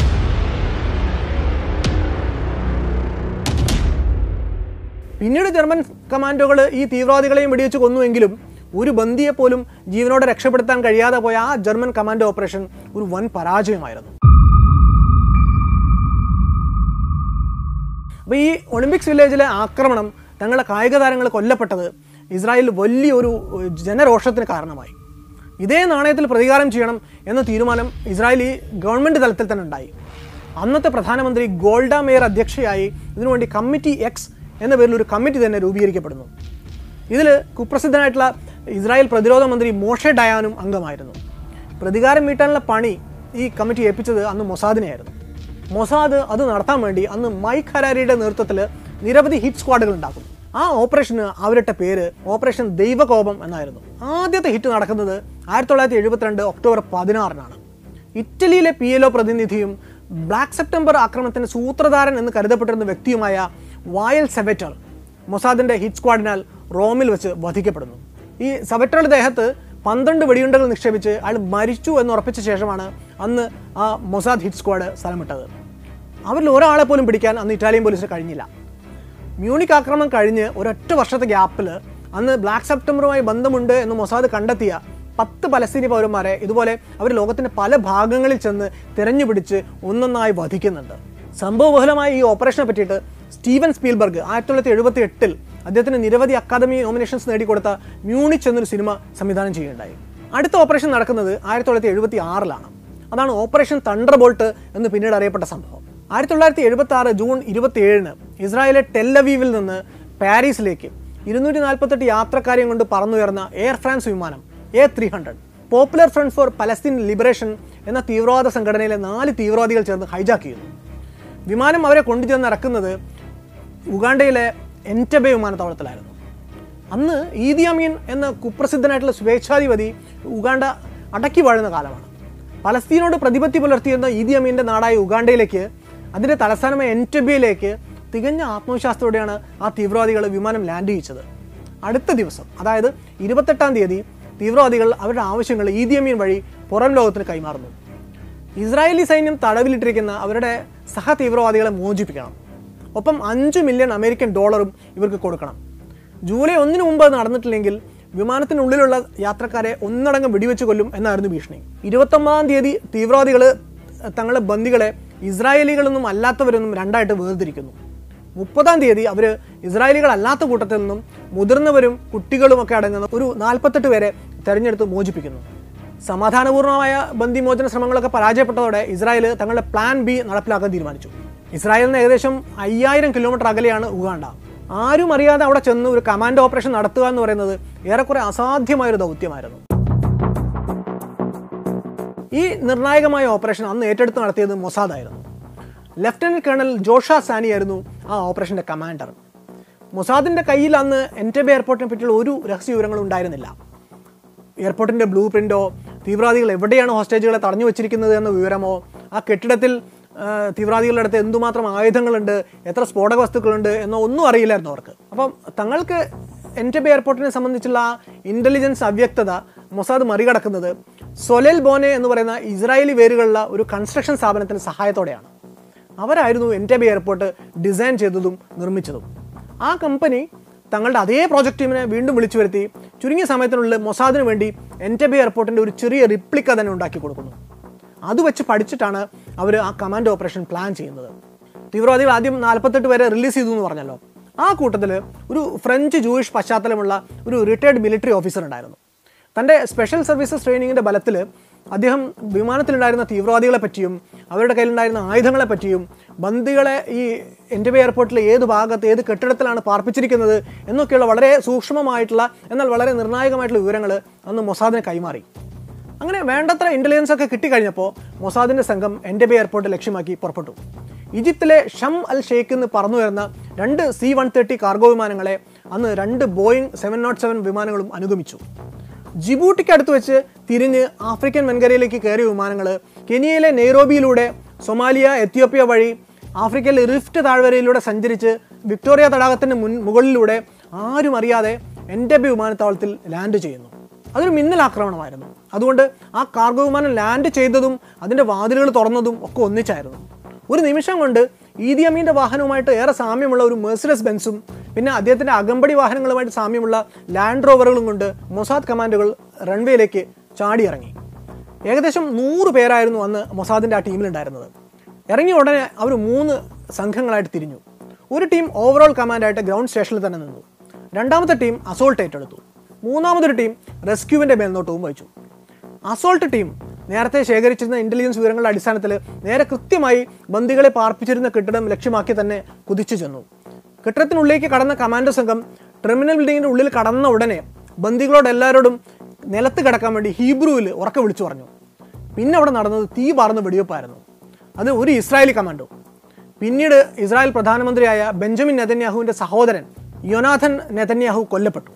പിന്നീട് ജർമ്മൻ കമാൻഡോകൾ ഈ തീവ്രവാദികളെയും വെടിവെച്ച് കൊന്നുവെങ്കിലും ഒരു ബന്ദിയെ പോലും ജീവനോടെ രക്ഷപ്പെടുത്താൻ കഴിയാതെ പോയ ആ ജർമ്മൻ കമാൻഡോ ഓപ്പറേഷൻ ഒരു വൻ പരാജയമായിരുന്നു. അപ്പോൾ ഈ ഒളിമ്പിക്സ് വില്ലേജിലെ ആക്രമണം തങ്ങളുടെ കായിക താരങ്ങൾ കൊല്ലപ്പെട്ടത് ഇസ്രായേലിൽ വലിയൊരു ജനരോഷത്തിന് കാരണമായി. ഇതേ നാണയത്തിൽ പ്രതികാരം ചെയ്യണം എന്ന തീരുമാനം ഇസ്രായേലി ഗവൺമെന്റ് തലത്തിൽ തന്നെ ഉണ്ടായി. അന്നത്തെ പ്രധാനമന്ത്രി ഗോൾഡ മേയർ അധ്യക്ഷയായി ഇതിനുവേണ്ടി കമ്മിറ്റി എക്സ് എന്ന പേരിൽ ഒരു കമ്മിറ്റി തന്നെ രൂപീകരിക്കപ്പെടുന്നു. ഇതിൽ കുപ്രസിദ്ധനായിട്ടുള്ള ഇസ്രായേൽ പ്രതിരോധ മന്ത്രി മോഷെ ഡയാനും അംഗമായിരുന്നു. പ്രതികാരം വീട്ടാനുള്ള പണി ഈ കമ്മിറ്റി ഏൽപ്പിച്ചത് അന്ന് മൊസാദിനെയായിരുന്നു. മൊസാദ് അത് നടത്താൻ വേണ്ടി അന്ന് മൈക്ക് ഹരാരിയുടെ നേതൃത്വത്തിൽ നിരവധി ഹിറ്റ് സ്ക്വാഡുകൾ ഉണ്ടാക്കും ആ ഓപ്പറേഷന് അവരിട്ട പേര് ഓപ്പറേഷൻ ദൈവകോപം എന്നായിരുന്നു. ആദ്യത്തെ ഹിറ്റ് നടക്കുന്നത് ആയിരത്തി തൊള്ളായിരത്തി എഴുപത്തിരണ്ട് ഒക്ടോബർ പതിനാറിനാണ്. ഇറ്റലിയിലെ പി എൽ ഒ പ്രതിനിധിയും ബ്ലാക്ക് സെപ്റ്റംബർ ആക്രമണത്തിന് സൂത്രധാരൻ എന്ന് കരുതപ്പെട്ടിരുന്ന വ്യക്തിയുമായ വായൽ സെവറ്റർ മൊസാദിന്റെ ഹിറ്റ് സ്ക്വാഡിനാൽ റോമിൽ വെച്ച് വധിക്കപ്പെടുന്നു. ഈ സെവറ്ററുടെ ദേഹത്ത് പന്ത്രണ്ട് വെടിയുണ്ടകൾ നിക്ഷേപിച്ച് അയാൾ മരിച്ചു എന്ന് ഉറപ്പിച്ച ശേഷമാണ് അന്ന് ആ മൊസാദ് ഹിറ്റ് സ്ക്വാഡ് സ്ഥലമിട്ടത്. അവരിൽ ഒരാളെ പോലും പിടിക്കാൻ അന്ന് ഇറ്റാലിയൻ പോലീസിന് കഴിഞ്ഞില്ല. മ്യൂണിക് ആക്രമണം കഴിഞ്ഞ് ഒരൊറ്റ വർഷത്തെ ഗ്യാപ്പിൽ അന്ന് ബ്ലാക്ക് സെപ്റ്റംബറുമായി ബന്ധമുണ്ട് എന്ന് മൊസാദ് കണ്ടെത്തിയ പത്ത് പലസ്തീനി പൗരന്മാരെ ഇതുപോലെ അവർ ലോകത്തിന്റെ പല ഭാഗങ്ങളിൽ ചെന്ന് തിരഞ്ഞുപിടിച്ച് ഒന്നൊന്നായി വധിക്കുന്നുണ്ട്. സംഭവബഹുലമായ ഈ ഓപ്പറേഷനെ പറ്റിയിട്ട് സ്റ്റീവൻ സ്പീൽബർഗ് ആയിരത്തി തൊള്ളായിരത്തി എഴുപത്തി എട്ടിൽ അദ്ദേഹത്തിന് നിരവധി അക്കാദമി നോമിനേഷൻസ് നേടിക്കൊടുത്ത മ്യൂണിച്ച് എന്നൊരു സിനിമ സംവിധാനം ചെയ്യുകയുണ്ടായി. അടുത്ത ഓപ്പറേഷൻ നടക്കുന്നത് ആയിരത്തി തൊള്ളായിരത്തി എഴുപത്തി ആറിലാണ് അതാണ് ഓപ്പറേഷൻ തണ്ടർ ബോൾട്ട് എന്ന് പിന്നീട് അറിയപ്പെട്ട സംഭവം. ആയിരത്തി തൊള്ളായിരത്തി എഴുപത്തി ആറ് ജൂൺ ഇരുപത്തി ഏഴിന് ഇസ്രായേലിലെ ടെല്ലവീവിൽ നിന്ന് പാരീസിലേക്ക് ഇരുന്നൂറ്റി നാൽപ്പത്തെട്ട് യാത്രക്കാരെയും കൊണ്ട് പറന്നുയർന്ന എയർ ഫ്രാൻസ് വിമാനം A three hundred. Popular front for Palestine liberation എന്ന തീവ്രവാദ സംഘടനയിലെ നാല് തീവ്രവാദികൾ ചേർന്ന് ഹൈജാക്ക് ചെയ്തു. വിമാനം അവരെ കൊണ്ടുചെന്ന് ഇറക്കുന്നത് ഉഗാണ്ടയിലെ എന്റബെ വിമാനത്താവളത്തിലായിരുന്നു. അന്ന് ഈദി അമീൻ എന്ന കുപ്രസിദ്ധനായിട്ടുള്ള സ്വേച്ഛാധിപതി ഉഗാണ്ട അടക്കി വാഴുന്ന കാലമാണ്. പലസ്തീനോട് പ്രതിപത്തി പുലർത്തിയിരുന്ന ഈദി അമീന്റെ നാടായ ഉഗാണ്ടയിലേക്ക് അതിന്റെ തലസ്ഥാനമായ എന്റബിയിലേക്ക് തികഞ്ഞ ആത്മവിശ്വാസത്തോടെയാണ് ആ തീവ്രവാദികൾ വിമാനം ലാൻഡ് ചെയ്യിച്ചത്. അടുത്ത ദിവസം അതായത് ഇരുപത്തെട്ടാം തീയതി തീവ്രവാദികൾ അവരുടെ ആവശ്യങ്ങൾ ഈദിയമീൻ വഴി പുറം ലോകത്തിന് കൈമാറുന്നു. ഇസ്രായേലി സൈന്യം തടവിലിട്ടിരിക്കുന്ന അവരുടെ സഹ തീവ്രവാദികളെ മോചിപ്പിക്കണം. ഒപ്പം അഞ്ച് മില്യൺ അമേരിക്കൻ ഡോളറും ഇവർക്ക് കൊടുക്കണം. ജൂലൈ ഒന്നിന് മുമ്പ് നടന്നിട്ടില്ലെങ്കിൽ വിമാനത്തിനുള്ളിലുള്ള യാത്രക്കാരെ ഒന്നടങ്കം വെടിവെച്ച് കൊല്ലും എന്നായിരുന്നു ഭീഷണി. ഇരുപത്തൊമ്പതാം തീയതി തീവ്രവാദികൾ തങ്ങളുടെ ബന്ദികളെ ഇസ്രായേലികളൊന്നും അല്ലാത്തവരൊന്നും രണ്ടായിട്ട് വേർതിരിക്കുന്നു. മുപ്പതാം തീയതി അവർ ഇസ്രായേലികളല്ലാത്ത കൂട്ടത്തിൽ നിന്നും മുതിർന്നവരും കുട്ടികളുമൊക്കെ അടങ്ങുന്ന ഒരു നാൽപ്പത്തെട്ട് പേരെ തെരഞ്ഞെടുത്ത് മോചിപ്പിക്കുന്നു. സമാധാനപൂർണമായ ബന്ദിമോചന ശ്രമങ്ങളൊക്കെ പരാജയപ്പെട്ടതോടെ ഇസ്രായേൽ തങ്ങളുടെ പ്ലാൻ ബി നടപ്പിലാക്കാൻ തീരുമാനിച്ചു. ഇസ്രായേലിന് ഏകദേശം അയ്യായിരം കിലോമീറ്റർ അകലെയാണ് ഉഗാണ്ട. ആരും അറിയാതെ അവിടെ ചെന്ന് ഒരു കമാൻഡ് ഓപ്പറേഷൻ നടത്തുക എന്ന് പറയുന്നത് ഏറെക്കുറെ അസാധ്യമായൊരു ദൗത്യമായിരുന്നു. ഈ നിർണായകമായ ഓപ്പറേഷൻ അന്ന് ഏറ്റെടുത്ത് നടത്തിയത് മൊസാദായിരുന്നു ലെഫ്റ്റനന്റ് കേണൽ ജോഷ സാനി ആയിരുന്നു ആ ഓപ്പറേഷന്റെ കമാൻഡർ മൊസാദിന്റെ കയ്യിൽ അന്ന് എന്റബെ എയർപോർട്ടിനെ പറ്റിയുള്ള ഒരു രഹസ്യ വിവരങ്ങളും ഉണ്ടായിരുന്നില്ല. എയർപോർട്ടിന്റെ ബ്ലൂ പ്രിന്റോ തീവ്രവാദികൾ എവിടെയാണ് ഹോസ്റ്റേജുകളെ തടഞ്ഞു വെച്ചിരിക്കുന്നത് എന്ന വിവരമോ ആ കെട്ടിടത്തിൽ തീവ്രവാദികളുടെ അടുത്ത് എന്തുമാത്രം ആയുധങ്ങളുണ്ട് എത്ര സ്ഫോടക വസ്തുക്കളുണ്ട് എന്നോ ഒന്നും അറിയില്ലായിരുന്നു അവർക്ക്. അപ്പം തങ്ങൾക്ക് എന്റബെ എയർപോർട്ടിനെ സംബന്ധിച്ചുള്ള ഇന്റലിജൻസ് അവ്യക്തത മൊസാദ് മറികടക്കുന്നത് സൊലൽ ബോനെ എന്ന് പറയുന്ന ഇസ്രായേലി വേരുകളുള്ള ഒരു കൺസ്ട്രക്ഷൻ സ്ഥാപനത്തിന്റെ സഹായത്തോടെയാണ്. അവരായിരുന്നു എന്റബെ എയർപോർട്ട് ഡിസൈൻ ചെയ്തതും നിർമ്മിച്ചതും. ആ കമ്പനി തങ്ങളുടെ അതേ പ്രോജക്റ്റ് ടീമിനെ വീണ്ടും വിളിച്ചു വരുത്തി. ചുരുങ്ങിയ സമയത്തിനുള്ളിൽ മൊസാദിന് വേണ്ടി എന്റബെ എയർപോർട്ടിന്റെ ഒരു ചെറിയ റിപ്ലിക്ക തന്നെ ഉണ്ടാക്കി കൊടുക്കുന്നു. അത് വെച്ച് പഠിച്ചിട്ടാണ് അവർ ആ കമാൻഡ് ഓപ്പറേഷൻ പ്ലാൻ ചെയ്യുന്നത്. തീവ്രവാദികൾ ആദ്യം നാൽപ്പത്തെട്ട് പേരെ റിലീസ് ചെയ്തു എന്ന് പറഞ്ഞല്ലോ. ആ കൂട്ടത്തിൽ ഒരു ഫ്രഞ്ച് ജൂയിഷ് പശ്ചാത്തലമുള്ള ഒരു റിട്ടയർഡ് മിലിറ്ററി ഓഫീസർ ഉണ്ടായിരുന്നു. തന്റെ സ്പെഷ്യൽ സർവീസസ് ട്രെയിനിങ്ങിന്റെ ബലത്തിൽ അദ്ദേഹം വിമാനത്തിലുണ്ടായിരുന്ന തീവ്രവാദികളെ പറ്റിയും അവരുടെ കയ്യിലുണ്ടായിരുന്ന ആയുധങ്ങളെ പറ്റിയും ബന്ദികളെ ഈ എന്റെ എയർപോർട്ടിൽ ഏത് ഭാഗത്ത് ഏത് കെട്ടിടത്തിലാണ് പാർപ്പിച്ചിരിക്കുന്നത് എന്നൊക്കെയുള്ള വളരെ സൂക്ഷ്മമായിട്ടുള്ള എന്നാൽ വളരെ നിർണായകമായിട്ടുള്ള വിവരങ്ങൾ അന്ന് മൊസാദിനെ കൈമാറി. അങ്ങനെ വേണ്ടത്ര ഇന്റലിജൻസ് ഒക്കെ കിട്ടിക്കഴിഞ്ഞപ്പോൾ മൊസാദിന്റെ സംഘം എന്റെ എയർപോർട്ട് ലക്ഷ്യമാക്കി പുറപ്പെട്ടു. ഈജിപ്തിലെ ഷം അൽ ഷെയ്ഖ് എന്ന് പറന്നു വരുന്ന രണ്ട് സി വൺ തേർട്ടി കാർഗോ വിമാനങ്ങളെ അന്ന് രണ്ട് ബോയിങ് സെവൻ നോട്ട് സെവൻ വിമാനങ്ങളും അനുഗമിച്ചു. ജിബൂട്ടിക്ക് അടുത്ത് വെച്ച് തിരിഞ്ഞ് ആഫ്രിക്കൻ വൻകരയിലേക്ക് കയറിയ വിമാനങ്ങൾ കെനിയയിലെ നെയ്റോബിയിലൂടെ സൊമാലിയ എത്യോപ്യ വഴി ആഫ്രിക്കയിലെ റിഫ്റ്റ് താഴ്വരയിലൂടെ സഞ്ചരിച്ച് വിക്ടോറിയ തടാകത്തിന് മുൻ മുകളിലൂടെ ആരും അറിയാതെ എൻഡബി വിമാനത്താവളത്തിൽ ലാൻഡ് ചെയ്യുന്നു. അതൊരു മിന്നൽ ആക്രമണമായിരുന്നു. അതുകൊണ്ട് ആ കാർഗോ വിമാനം ലാൻഡ് ചെയ്തതും അതിന്റെ വാതിലുകൾ തുറന്നതും ഒക്കെ ഒന്നിച്ചായിരുന്നു. ഒരു നിമിഷം കൊണ്ട് ഈദി അമീന്റെ വാഹനവുമായിട്ട് ഏറെ സാമ്യമുള്ള ഒരു മെഴ്സിഡസ് ബെൻസും പിന്നെ അദ്ദേഹത്തിന്റെ അകമ്പടി വാഹനങ്ങളുമായിട്ട് സാമ്യമുള്ള ലാൻഡ് റോവറുകളും കൊണ്ട് മൊസാദ് കമാൻഡുകൾ റൺവേയിലേക്ക് ചാടിയിറങ്ങി. ഏകദേശം നൂറ് പേരായിരുന്നു അന്ന് മൊസാദിന്റെ ആ ടീമിലുണ്ടായിരുന്നത്. ഇറങ്ങിയ ഉടനെ അവർ മൂന്ന് സംഘങ്ങളായിട്ട് തിരിഞ്ഞു. ഒരു ടീം ഓവറോൾ കമാൻഡായിട്ട് ഗ്രൗണ്ട് സ്റ്റേഷനിൽ തന്നെ നിന്നു. രണ്ടാമത്തെ ടീം അസോൾട്ട് ഏറ്റെടുത്തു. മൂന്നാമതൊരു ടീം റെസ്ക്യൂവിന്റെ മേൽനോട്ടവും വഹിച്ചു. അസോൾട്ട് ടീം നേരത്തെ ശേഖരിച്ചിരുന്ന ഇന്റലിജൻസ് വിവരങ്ങളുടെ അടിസ്ഥാനത്തിൽ നേരെ കൃത്യമായി ബന്ദികളെ പാർപ്പിച്ചിരുന്ന കെട്ടിടം ലക്ഷ്യമാക്കി തന്നെ കുതിച്ചു ചെന്നു. കെട്ടിടത്തിനുള്ളിലേക്ക് കടന്ന കമാൻഡോ സംഘം ടെർമിനൽ ബിൽഡിങ്ങിന്റെ ഉള്ളിൽ കടന്ന ഉടനെ ബന്ദികളോട് എല്ലാവരോടും നിലത്ത് കിടക്കാൻ വേണ്ടി ഹീബ്രുവിൽ ഉറക്കെ വിളിച്ചു പറഞ്ഞു. പിന്നെ അവിടെ നടന്നത് തീ പാർന്ന വെടിവെപ്പായിരുന്നു. അത് ഒരു ഇസ്രായേലി കമാൻഡോ പിന്നീട് ഇസ്രായേൽ പ്രധാനമന്ത്രിയായ ബെഞ്ചമിൻ നെതന്യാഹുവിന്റെ സഹോദരൻ യൊനാഥൻ നെതന്യാഹു കൊല്ലപ്പെട്ടു.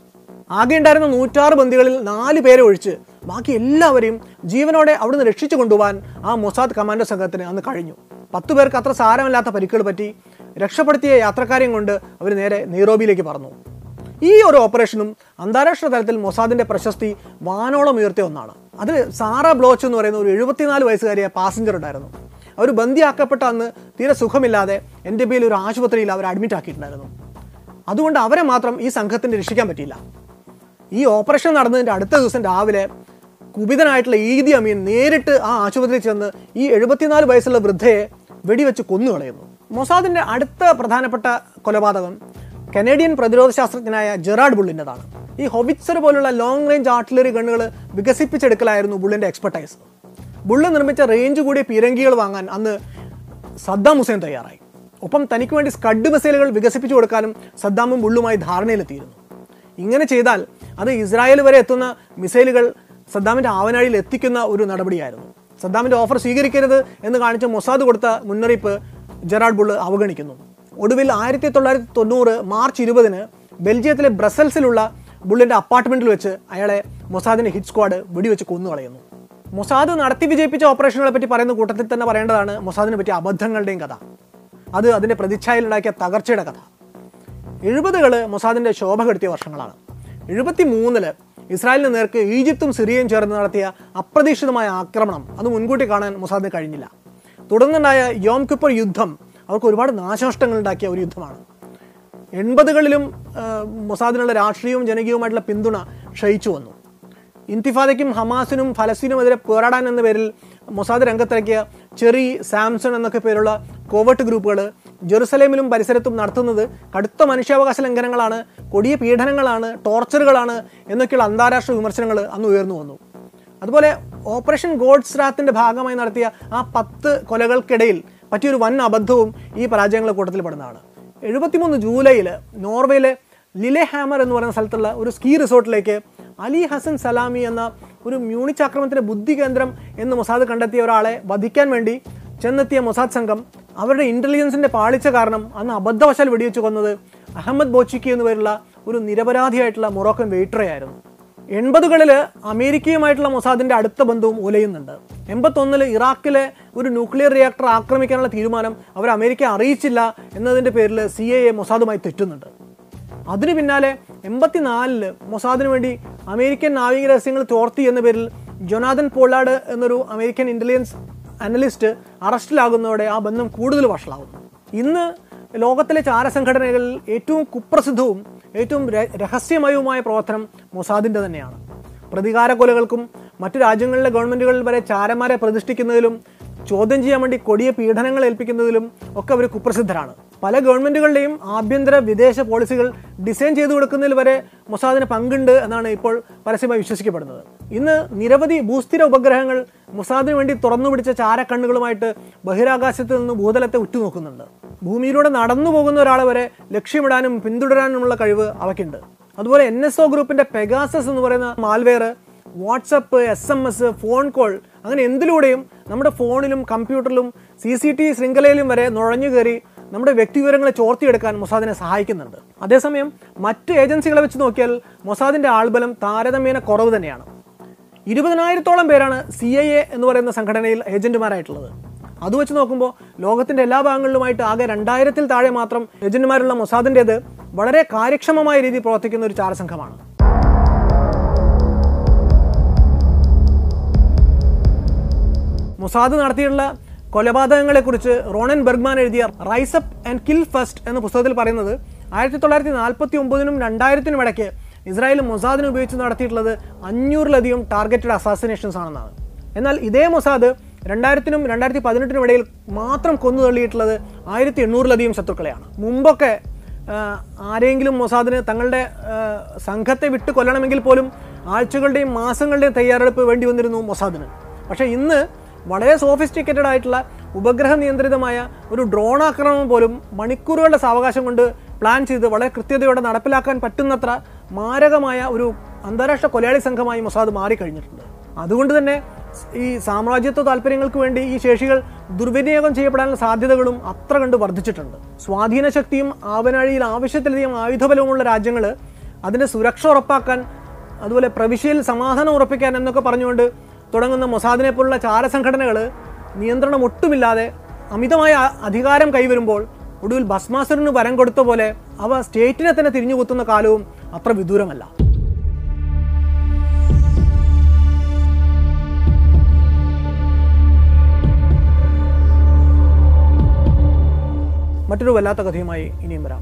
ആകെ ഉണ്ടായിരുന്ന നൂറ്റാറ് ബന്ദികളിൽ നാല് പേരെ ഒഴിച്ച് ബാക്കി എല്ലാവരെയും ജീവനോടെ അവിടുന്ന് രക്ഷിച്ചു കൊണ്ടുപോകാൻ ആ മൊസാദ് കമാൻഡോ സംഘത്തിന് അന്ന് കഴിഞ്ഞു. പത്തു പേർക്ക് അത്ര സാരമില്ലാത്ത പരിക്കുകൾ പറ്റി രക്ഷപ്പെടുത്തിയ യാത്രക്കാരെയും കൊണ്ട് അവർ നേരെ നെയ്റോബിയിലേക്ക് പറഞ്ഞു ഈ ഒരു ഓപ്പറേഷനും അന്താരാഷ്ട്ര തലത്തിൽ മൊസാദിന്റെ പ്രശസ്തി വാനോളം ഉയർത്തിയ ഒന്നാണ്. അതിൽ സാറ ബ്ലോച്ച് എന്ന് പറയുന്ന ഒരു എഴുപത്തിനാല് വയസ്സുകാരിയ പാസഞ്ചർ ഉണ്ടായിരുന്നു. അവർ ബന്ദിയാക്കപ്പെട്ട അന്ന് തീരെ സുഖമില്ലാതെ എന്റെ പേരിൽ ഒരു ആശുപത്രിയിൽ അവർ അഡ്മിറ്റ് ആക്കിയിട്ടുണ്ടായിരുന്നു. അതുകൊണ്ട് അവരെ മാത്രം ഈ സംഘത്തിന് രക്ഷിക്കാൻ പറ്റിയില്ല. ഈ ഓപ്പറേഷൻ നടന്നതിന്റെ അടുത്ത ദിവസം രാവിലെ കുപിതനായിട്ടുള്ള ഈദി അമീൻ നേരിട്ട് ആ ആശുപത്രിയിൽ ചെന്ന് ഈ എഴുപത്തിനാല് വയസ്സുള്ള വൃദ്ധയെ വെടിവെച്ച് കൊന്നു കളയുന്നു മൊസാദിന്റെ അടുത്ത പ്രധാനപ്പെട്ട കൊലപാതകം കനേഡിയൻ പ്രതിരോധ ശാസ്ത്രജ്ഞനായ ജെറാഡ് ബുള്ളിന്റെതാണ്. ഈ ഹൊബിറ്റ്സർ പോലുള്ള ലോങ് റേഞ്ച് ആർട്ടിലറി ഗണ്ണുകൾ വികസിപ്പിച്ചെടുക്കലായിരുന്നു ബുള്ളിന്റെ എക്സ്പെർട്ടൈസ് ബുള്ള് നിർമ്മിച്ച റേഞ്ച് കൂടിയ പീരങ്കികൾ വാങ്ങാൻ അന്ന് സദ്ദാം ഹുസൈൻ തയ്യാറായി. ഒപ്പം തനിക്ക് വേണ്ടി സ്കഡ് മിസൈലുകൾ വികസിപ്പിച്ചു കൊടുക്കാനും സദ്ദാമും ബുള്ളുമായി ധാരണയിലെത്തിയിരുന്നു. ഇങ്ങനെ ചെയ്താൽ അത് ഇസ്രായേൽ വരെ എത്തുന്ന മിസൈലുകൾ സദ്ദാമിന്റെ ആവനാഴിയിൽ എത്തിക്കുന്ന ഒരു നടപടിയായിരുന്നു. സദ്ദാമിന്റെ ഓഫർ സ്വീകരിക്കരുത് എന്ന് കാണിച്ച് മൊസാദ് കൊടുത്ത മുന്നറിയിപ്പ് ജെറാഡ് ബുള്ള് അവഗണിക്കുന്നു. ഒടുവിൽ ആയിരത്തി തൊള്ളായിരത്തി തൊണ്ണൂറ് മാർച്ച് ഇരുപതിന് ബെൽജിയത്തിലെ ബ്രസൽസിലുള്ള ബുള്ളിന്റെ അപ്പാർട്ട്മെന്റിൽ വെച്ച് അയാളെ മൊസാദിന്റെ ഹിറ്റ് സ്ക്വാഡ് വെടിവെച്ച് കൊന്നു കളയുന്നു മൊസാദ് നടത്തി വിജയിപ്പിച്ച ഓപ്പറേഷനുകളെ പറ്റി പറയുന്ന കൂട്ടത്തിൽ തന്നെ പറയേണ്ടതാണ് മൊസാദിനെ പറ്റിയ അബദ്ധങ്ങളുടെയും കഥ. അത് അതിന്റെ പ്രതിച്ഛായയിലുണ്ടാക്കിയ തകർച്ചയുടെ കഥ. എഴുപതുകൾ മൊസാദിന്റെ ശോഭ കെടുത്തിയ വർഷങ്ങളാണ്. എഴുപത്തി മൂന്നിൽ ഇസ്രായേലിന് നേർക്ക് ഈജിപ്തും സിറിയയും ചേർന്ന് നടത്തിയ അപ്രതീക്ഷിതമായ ആക്രമണം അത് മുൻകൂട്ടി കാണാൻ മൊസാദിന് കഴിഞ്ഞില്ല. തുടർന്നുണ്ടായ യോം കിപ്പർ യുദ്ധം അവർക്ക് ഒരുപാട് നാശനഷ്ടങ്ങൾ ഉണ്ടാക്കിയ ഒരു യുദ്ധമാണ്. എൺപതുകളിലും മൊസാദിനുള്ള രാഷ്ട്രീയവും ജനകീയവുമായിട്ടുള്ള പിന്തുണ ക്ഷയിച്ചു വന്നു. ഇന്തിഫാദയ്ക്കും ഹമാസിനും ഫലസ്തീനുമെതിരെ പോരാടാൻ എന്ന പേരിൽ മൊസാദ് രംഗത്തിറക്കിയ ചെറി സാംസൺ എന്നൊക്കെ പേരുള്ള കോവട്ട് ഗ്രൂപ്പുകൾ ജെറുസലേമിലും പരിസരത്തും നടത്തുന്നത് കടുത്ത മനുഷ്യാവകാശ ലംഘനങ്ങളാണ് കൊടിയ പീഡനങ്ങളാണ് ടോർച്ചറുകളാണ് എന്നൊക്കെയുള്ള അന്താരാഷ്ട്ര വിമർശനങ്ങൾ അന്ന് ഉയർന്നു വന്നു. അതുപോലെ ഓപ്പറേഷൻ ഗോഡ്സ് റാത്തിന്റെ ഭാഗമായി നടത്തിയ ആ പത്ത് കൊലകൾക്കിടയിൽ പറ്റിയൊരു വൻ അബദ്ധവും ഈ പരാജയങ്ങളെ കൂട്ടത്തിൽ പെടുന്നതാണ്. എഴുപത്തിമൂന്ന് ജൂലൈയിൽ നോർവേയിലെ ലിലെ ഹാമർ എന്ന് പറയുന്ന സ്ഥലത്തുള്ള ഒരു സ്കീ റിസോർട്ടിലേക്ക് അലി ഹസൻ സലാമി എന്ന ഒരു മ്യൂണിച്ച് ആക്രമണത്തിന്റെ ബുദ്ധി കേന്ദ്രം എന്ന് മൊസാദ് കണ്ടെത്തിയ ഒരാളെ വധിക്കാൻ വേണ്ടി ചെന്നെത്തിയ മൊസാദ് സംഘം അവരുടെ ഇന്റലിജൻസിന്റെ പാളിച്ച കാരണം അന്ന് അബദ്ധവശാൽ വെടിവെച്ച് കൊന്നത് അഹമ്മദ് ബോച്ചിക്കി എന്ന് പേരുള്ള ഒരു നിരപരാധിയായിട്ടുള്ള മൊറോക്കൻ വെയിറ്ററെയായിരുന്നു എൺപതുകളിൽ അമേരിക്കയുമായിട്ടുള്ള മൊസാദിന്റെ അടുത്ത ബന്ധവും ഉലയുന്നുണ്ട്. എൺപത്തൊന്നിൽ ഇറാഖിലെ ഒരു ന്യൂക്ലിയർ റിയാക്ടർ ആക്രമിക്കാനുള്ള തീരുമാനം അവർ അമേരിക്ക അറിയിച്ചില്ല എന്നതിന്റെ പേരിൽ സി എ എ മൊസാദുമായി തെറ്റുന്നുണ്ട്. അതിനു പിന്നാലെ എൺപത്തിനാലിൽ മൊസാദിന് വേണ്ടി അമേരിക്കൻ നാവിക രഹസ്യങ്ങൾ ചോർത്തി എന്ന പേരിൽ ജൊനാഥൻ പോളാഡ് എന്നൊരു അമേരിക്കൻ ഇന്റലിജൻസ് അനലിസ്റ്റ് അറസ്റ്റിലാകുന്നതോടെ ആ ബന്ധം കൂടുതൽ വഷളാവും ഇന്ന് ലോകത്തിലെ ചാരസംഘടനകളിൽ ഏറ്റവും കുപ്രസിദ്ധവും ഏറ്റവും രഹസ്യമയവുമായ പ്രവർത്തനം മൊസാദിന്റെ തന്നെയാണ്. പ്രതികാര കൊലകൾക്കും മറ്റു രാജ്യങ്ങളിലെ ഗവൺമെന്റുകളിൽ വരെ ചാരന്മാരെ പ്രതിഷ്ഠിക്കുന്നതിലും ചോദ്യം ചെയ്യാൻ വേണ്ടി കൊടിയ പീഡനങ്ങൾ ഏൽപ്പിക്കുന്നതിലും ഒക്കെ അവർ കുപ്രസിദ്ധരാണ്. പല ഗവൺമെന്റുകളുടെയും ആഭ്യന്തര വിദേശ പോളിസികൾ ഡിസൈൻ ചെയ്തു കൊടുക്കുന്നതിൽ വരെ മൊസാദിന് പങ്കുണ്ട് എന്നാണ് ഇപ്പോൾ പരസ്യമായി വിശ്വസിക്കപ്പെടുന്നത്. ഇന്ന് നിരവധി ഭൂസ്ഥിര ഉപഗ്രഹങ്ങൾ മൊസാദിന് വേണ്ടി തുറന്നു പിടിച്ച ചാരക്കണ്ണുകളുമായിട്ട് ബഹിരാകാശത്ത് നിന്ന് ഭൂതലത്തെ ഉറ്റുനോക്കുന്നുണ്ട്. ഭൂമിയിലൂടെ നടന്നു പോകുന്ന ഒരാളെ വരെ ലക്ഷ്യമിടാനും പിന്തുടരാനുമുള്ള കഴിവ് അവയ്ക്കുണ്ട്. അതുപോലെ എൻ എസ് ഒ ഗ്രൂപ്പിന്റെ പെഗാസസ് എന്ന് പറയുന്ന malware WhatsApp S M S phone call അങ്ങനെ എന്തിലൂടെയും നമ്മുടെ ഫോണിലും കമ്പ്യൂട്ടറിലും സി സി ടി ശൃംഖലയിലും വരെ നുഴഞ്ഞു കയറി നമ്മുടെ വ്യക്തിവിവരങ്ങളെ ചോർത്തിയെടുക്കാൻ മൊസാദിനെ സഹായിക്കുന്നുണ്ട്. അതേസമയം മറ്റ് ഏജൻസികളെ വെച്ച് നോക്കിയാൽ മൊസാദിന്റെ ആൾബലം താരതമ്യേന കുറവ് തന്നെയാണ്. ഇരുപതിനായിരത്തോളം പേരാണ് സി ഐ എ എന്ന് പറയുന്ന സംഘടനയിൽ ഏജന്റുമാരായിട്ടുള്ളത്. അത് വെച്ച് നോക്കുമ്പോൾ ലോകത്തിന്റെ എല്ലാ ഭാഗങ്ങളിലുമായിട്ട് ആകെ രണ്ടായിരത്തിൽ താഴെ മാത്രം ഏജന്റുമാരുള്ള മൊസാദിന്റെത് വളരെ കാര്യക്ഷമമായ രീതിയിൽ പ്രവർത്തിക്കുന്ന ഒരു ചാരസംഘമാണ്. മൊസാദ് നടത്തിയിട്ടുള്ള കൊലപാതകങ്ങളെക്കുറിച്ച് റോണൻ ബെർഗ്മാൻ എഴുതിയ rise up and kill first എന്ന പുസ്തകത്തിൽ പറയുന്നത് ആയിരത്തി തൊള്ളായിരത്തി നാൽപ്പത്തി ഒമ്പതിനും രണ്ടായിരത്തിനും ഇടയ്ക്ക് ഇസ്രായേൽ മൊസാദിന് ഉപയോഗിച്ച് നടത്തിയിട്ടുള്ളത് അഞ്ഞൂറിലധികം ടാർഗറ്റഡ് അസാസിനേഷൻസ് ആണെന്നാണ്. എന്നാൽ ഇതേ മൊസാദ് രണ്ടായിരത്തിനും രണ്ടായിരത്തി പതിനെട്ടിനും ഇടയിൽ മാത്രം കൊന്നു തള്ളിയിട്ടുള്ളത് ആയിരത്തി എണ്ണൂറിലധികം ശത്രുക്കളെയാണ്. മുമ്പൊക്കെ ആരെങ്കിലും മൊസാദിന് തങ്ങളുടെ സംഘത്തെ വിട്ട് കൊല്ലണമെങ്കിൽ പോലും ആഴ്ചകളുടെയും മാസങ്ങളുടെയും തയ്യാറെടുപ്പ് വേണ്ടി വന്നിരുന്നു മൊസാദിന്. പക്ഷേ ഇന്ന് വളരെ സോഫിസ്റ്റിക്കേറ്റഡ് ആയിട്ടുള്ള ഉപഗ്രഹ നിയന്ത്രിതമായ ഒരു ഡ്രോൺ ആക്രമണം പോലും മണിക്കൂറുകളുടെ സാവകാശം കൊണ്ട് പ്ലാൻ ചെയ്ത് വളരെ കൃത്യതയോടെ നടപ്പിലാക്കാൻ പറ്റുന്നത്ര മാരകമായ ഒരു അന്താരാഷ്ട്ര കൊലയാളി സംഘമായി മൊസാദ് മാറിക്കഴിഞ്ഞിട്ടുണ്ട്. അതുകൊണ്ട് തന്നെ ഈ സാമ്രാജ്യത്വ താല്പര്യങ്ങൾക്ക് വേണ്ടി ഈ ശേഷികൾ ദുർവിനിയോഗം ചെയ്യപ്പെടാനുള്ള സാധ്യതകളും അത്ര കണ്ട് വർദ്ധിച്ചിട്ടുണ്ട്. സ്വാധീന ശക്തിയും ആവനാഴിയിൽ ആവശ്യത്തിലധികം ആയുധബലവുമുള്ള രാജ്യങ്ങൾ അതിന്റെ സുരക്ഷ ഉറപ്പാക്കാൻ അതുപോലെ പ്രവിശ്യയിൽ സമാധാനം ഉറപ്പിക്കാൻ എന്നൊക്കെ പറഞ്ഞുകൊണ്ട് തുടങ്ങുന്ന മൊസാദിനെ പോലുള്ള ചാരസംഘടനകൾ നിയന്ത്രണം ഒട്ടുമില്ലാതെ അമിതമായ അധികാരം കൈവരുമ്പോൾ ഒടുവിൽ ഭസ്മാസുരന് വരം കൊടുത്ത പോലെ അവ സ്റ്റേറ്റിനെ തന്നെ തിരിഞ്ഞു തിരിഞ്ഞുകുത്തുന്ന കാലവും അത്ര വിദൂരമല്ല. മറ്റൊരു വല്ലാത്ത കഥയുമായി ഇനിയും വരാം.